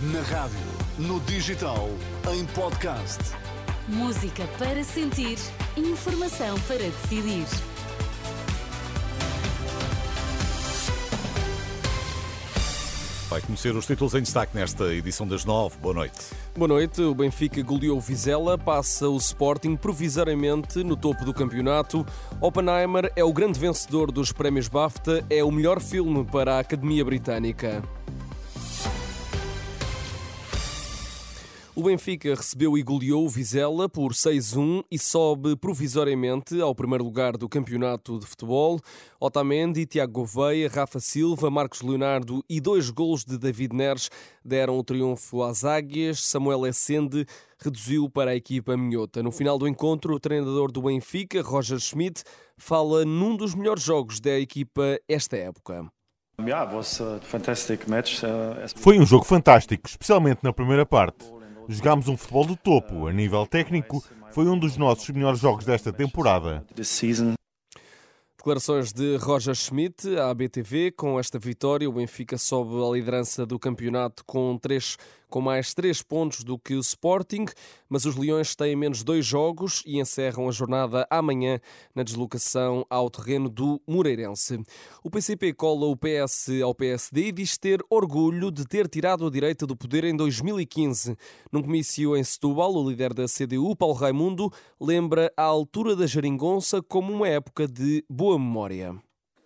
Na rádio, no digital, em podcast. Música para sentir, informação para decidir. Vai conhecer os títulos em destaque nesta edição das nove. Boa noite. Boa noite. O Benfica goleou Vizela, passa o Sporting provisoriamente no topo do campeonato. Oppenheimer é o grande vencedor dos prémios BAFTA, é o melhor filme para a Academia Britânica. O Benfica recebeu e goleou o Vizela por 6-1 e sobe provisoriamente ao primeiro lugar do campeonato de futebol. Otamendi, Tiago Gouveia, Rafa Silva, Marcos Leonardo e dois golos de David Neres deram o triunfo às Águias. Samuel Essende reduziu para a equipa minhota. No final do encontro, o treinador do Benfica, Roger Schmidt, fala num dos melhores jogos da equipa esta época. Uh, Foi um jogo fantástico, especialmente na primeira parte. Jogámos um futebol do topo. A nível técnico, foi um dos nossos melhores jogos desta temporada. Declarações de Roger Schmidt à BTV. Com esta vitória, o Benfica sobe a liderança do campeonato com, três, com mais três pontos do que o Sporting, mas os Leões têm menos dois jogos e encerram a jornada amanhã na deslocação ao terreno do Moreirense. O PCP cola o PS ao PSD e diz ter orgulho de ter tirado a direita do poder em 2015. Num comício em Setúbal, o líder da CDU, Paulo Raimundo, lembra a altura da geringonça como uma época de boa memória.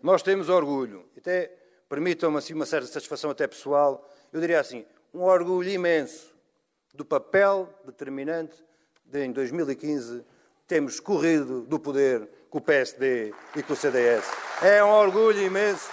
Nós temos orgulho, até permitam-me assim uma certa satisfação até pessoal, eu diria assim, um orgulho imenso do papel determinante de, em 2015, termos corrido do poder com o PSD e com o CDS. É um orgulho imenso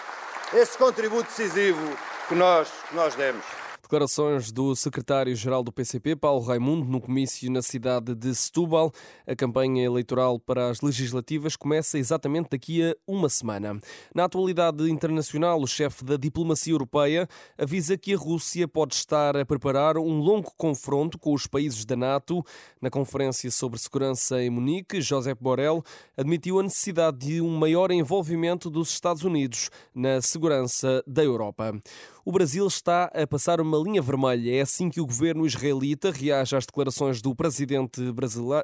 esse contributo decisivo que nós, que nós demos. Declarações do secretário-geral do PCP, Paulo Raimundo, no comício na cidade de Setúbal. A campanha eleitoral para as legislativas começa exatamente daqui a uma semana. Na atualidade internacional, o chefe da diplomacia europeia avisa que a Rússia pode estar a preparar um longo confronto com os países da NATO. Na conferência sobre segurança em Munique, Josep Borrell admitiu a necessidade de um maior envolvimento dos Estados Unidos na segurança da Europa. O Brasil está a passar uma linha vermelha. É assim que o governo israelita reage às declarações do presidente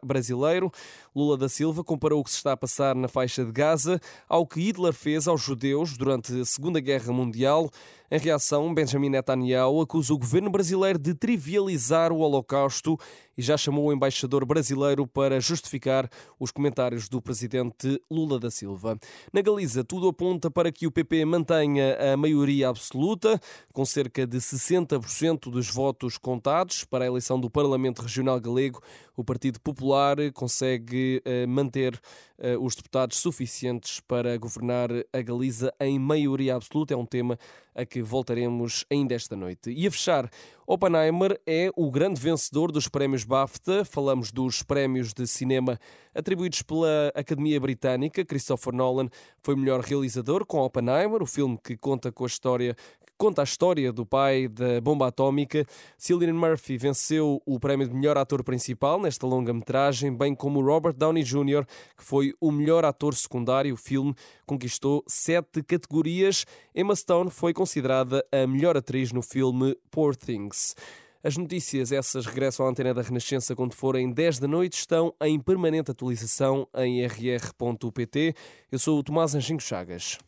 brasileiro. Lula da Silva comparou o que se está a passar na faixa de Gaza ao que Hitler fez aos judeus durante a Segunda Guerra Mundial. Em reação, Benjamin Netanyahu acusa o governo brasileiro de trivializar o Holocausto e já chamou o embaixador brasileiro para justificar os comentários do presidente Lula da Silva. Na Galiza, tudo aponta para que o PP mantenha a maioria absoluta, com cerca de 60% dos votos contados para a eleição do Parlamento Regional Galego. O Partido Popular consegue uh, manter uh, os deputados suficientes para governar a Galiza em maioria absoluta. É um tema a que voltaremos ainda esta noite. E a fechar, Oppenheimer é o grande vencedor dos prémios BAFTA. Falamos dos prémios de cinema atribuídos pela Academia Britânica. Christopher Nolan foi o melhor realizador com Oppenheimer, o filme que conta com a história conta a história do pai da bomba atómica. Cillian Murphy venceu o prémio de melhor ator principal nesta longa-metragem, bem como Robert Downey Jr., que foi o melhor ator secundário. O filme conquistou sete categorias. Emma Stone foi considerada a melhor atriz no filme Poor Things. As notícias, essas regressam à antena da Renascença quando forem 10 da noite, estão em permanente atualização em rr.pt. Eu sou o Tomás Anjinho Chagas.